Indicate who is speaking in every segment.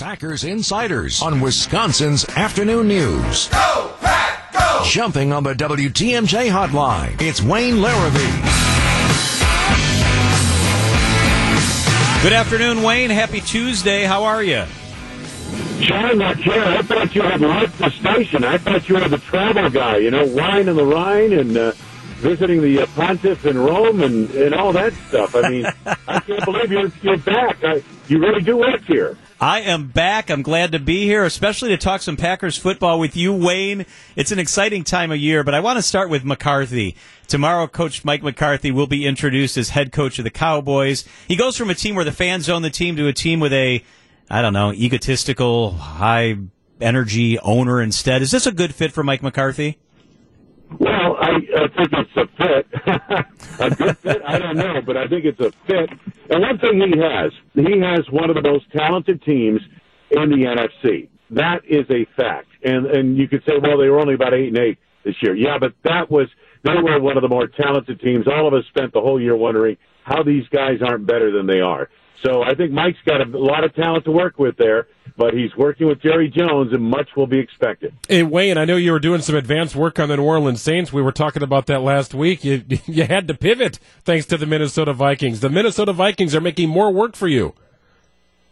Speaker 1: Packers Insiders on Wisconsin's Afternoon News.
Speaker 2: Go, Pack, go!
Speaker 1: Jumping on the WTMJ hotline, it's Wayne Larrivee.
Speaker 3: Good afternoon, Wayne. Happy Tuesday. How are you?
Speaker 4: John, not here. I thought you had left the station. I thought you were the travel guy, you know, wine in the Rhine and uh, visiting the uh, Pontiff in Rome and, and all that stuff. I mean, I can't believe you're, you're back. I, you really do work here.
Speaker 3: I am back. I'm glad to be here, especially to talk some Packers football with you, Wayne. It's an exciting time of year, but I want to start with McCarthy. Tomorrow, Coach Mike McCarthy will be introduced as head coach of the Cowboys. He goes from a team where the fans own the team to a team with a, I don't know, egotistical, high energy owner instead. Is this a good fit for Mike McCarthy?
Speaker 4: Well, I, I think it's a fit. a good fit? I don't know, but I think it's a fit. And one thing he has, he has one of the most talented teams in the NFC. That is a fact. And and you could say, well, they were only about eight and eight this year. Yeah, but that was they were one of the more talented teams. All of us spent the whole year wondering how these guys aren't better than they are. So I think Mike's got a lot of talent to work with there, but he's working with Jerry Jones, and much will be expected.
Speaker 5: Hey Wayne, I know you were doing some advanced work on the New Orleans Saints. We were talking about that last week. You you had to pivot thanks to the Minnesota Vikings. The Minnesota Vikings are making more work for you.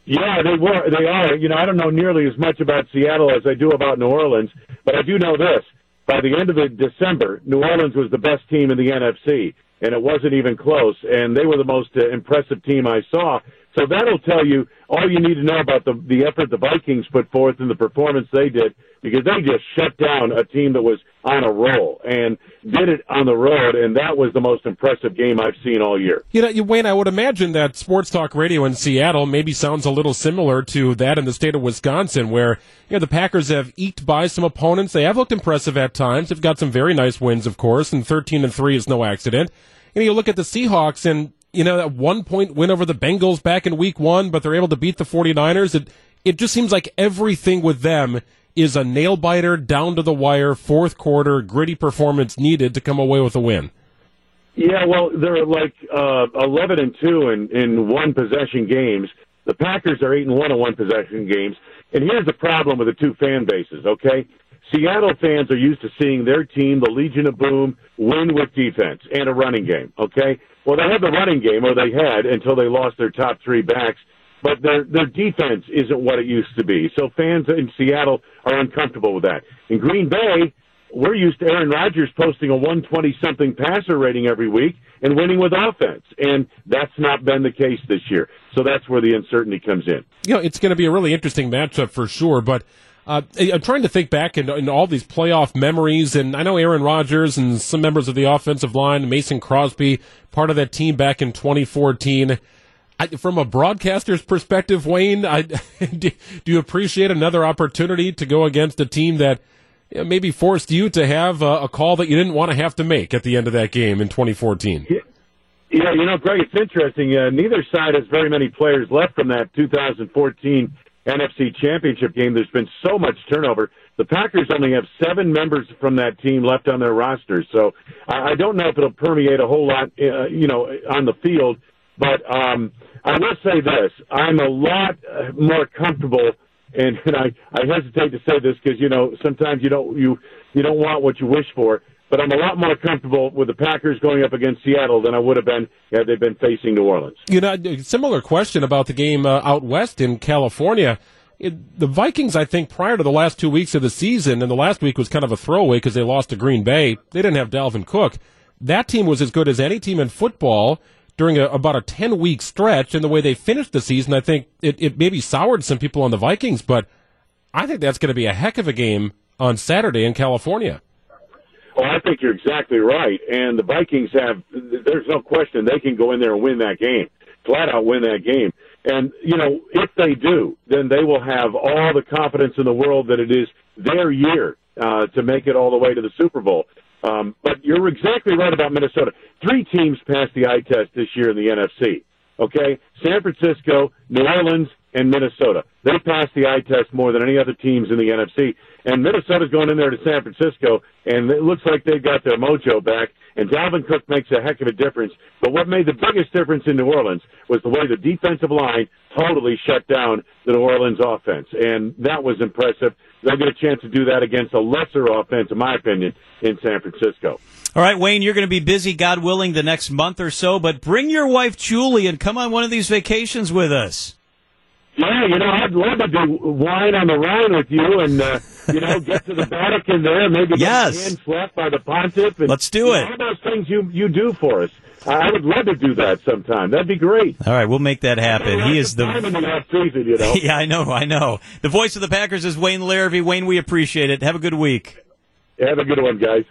Speaker 4: Yeah, they were. They are. You know, I don't know nearly as much about Seattle as I do about New Orleans, but I do know this: by the end of the December, New Orleans was the best team in the NFC, and it wasn't even close. And they were the most uh, impressive team I saw. So that'll tell you all you need to know about the the effort the Vikings put forth and the performance they did because they just shut down a team that was on a roll and did it on the road and that was the most impressive game I've seen all year.
Speaker 5: You know, Wayne, I would imagine that sports talk radio in Seattle maybe sounds a little similar to that in the state of Wisconsin where you know the Packers have eked by some opponents. They have looked impressive at times. They've got some very nice wins, of course, and 13 and 3 is no accident. And you look at the Seahawks and you know, that one point win over the Bengals back in week one, but they're able to beat the 49ers. It, it just seems like everything with them is a nail biter, down to the wire, fourth quarter, gritty performance needed to come away with a win.
Speaker 4: Yeah, well, they're like uh, 11 and 2 in, in one possession games. The Packers are 8 and 1 in one possession games. And here's the problem with the two fan bases, okay? Seattle fans are used to seeing their team, the Legion of Boom, win with defense and a running game, okay? Well, they had the running game, or they had until they lost their top three backs. But their their defense isn't what it used to be. So fans in Seattle are uncomfortable with that. In Green Bay, we're used to Aaron Rodgers posting a 120 something passer rating every week and winning with offense. And that's not been the case this year. So that's where the uncertainty comes in.
Speaker 5: You know, it's going to be a really interesting matchup for sure, but uh, I'm trying to think back in, in, all these playoff memories, and I know Aaron Rodgers and some members of the offensive line, Mason Crosby, part of that team back in 2014. I, from a broadcaster's perspective, Wayne, I, do you appreciate another opportunity to go against a team that you know, maybe forced you to have a, a, call that you didn't want to have to make at the end of that game in 2014?
Speaker 4: Yeah. Yeah, you know, Greg, it's interesting. Uh, neither side has very many players left from that 2014 NFC Championship game. There's been so much turnover. The Packers only have seven members from that team left on their roster, so I don't know if it'll permeate a whole lot, uh, you know, on the field. But um, I will say this: I'm a lot uh, more comfortable, and, and I, I hesitate to say this because you know sometimes you don't you you don't want what you wish for but I'm a lot more comfortable with the Packers going up against Seattle than I would have been had they been facing New Orleans.
Speaker 5: You know, similar question about the game uh, out west in California. It, the Vikings, I think, prior to the last two weeks of the season, and the last week was kind of a throwaway because they lost to Green Bay. They didn't have Dalvin Cook. That team was as good as any team in football during a, about a 10 week stretch. And the way they finished the season, I think it, it maybe soured some people on the Vikings, but I think that's going to be a heck of a game on Saturday in California.
Speaker 4: Oh, I think you're exactly right. And the Vikings have, there's no question they can go in there and win that game, flat out win that game. And, you know, if they do, then they will have all the confidence in the world that it is their year uh, to make it all the way to the Super Bowl. Um, but you're exactly right about Minnesota. Three teams passed the eye test this year in the NFC. Okay? San Francisco, New Orleans, and Minnesota. They passed the eye test more than any other teams in the NFC. And Minnesota's going in there to San Francisco, and it looks like they've got their mojo back. And Dalvin Cook makes a heck of a difference. But what made the biggest difference in New Orleans was the way the defensive line totally shut down the New Orleans offense. And that was impressive. They'll get a chance to do that against a lesser offense, in my opinion, in San Francisco.
Speaker 3: All right, Wayne, you're going to be busy, God willing, the next month or so, but bring your wife, Julie, and come on one of these vacations with us.
Speaker 4: Yeah, you know, I'd love to do wine on the Rhine with you, and uh, you know, get to the Vatican there, maybe get
Speaker 3: yes.
Speaker 4: hand slapped by the pontiff. And,
Speaker 3: Let's do it.
Speaker 4: Know, all those things you you do for us. I would love to do that sometime. That'd be great.
Speaker 3: All right, we'll make that happen. He is the,
Speaker 4: the season, you know.
Speaker 3: yeah, I know, I know. The voice of the Packers is Wayne Larrivee. Wayne, we appreciate it. Have a good week.
Speaker 4: Have a good one, guys.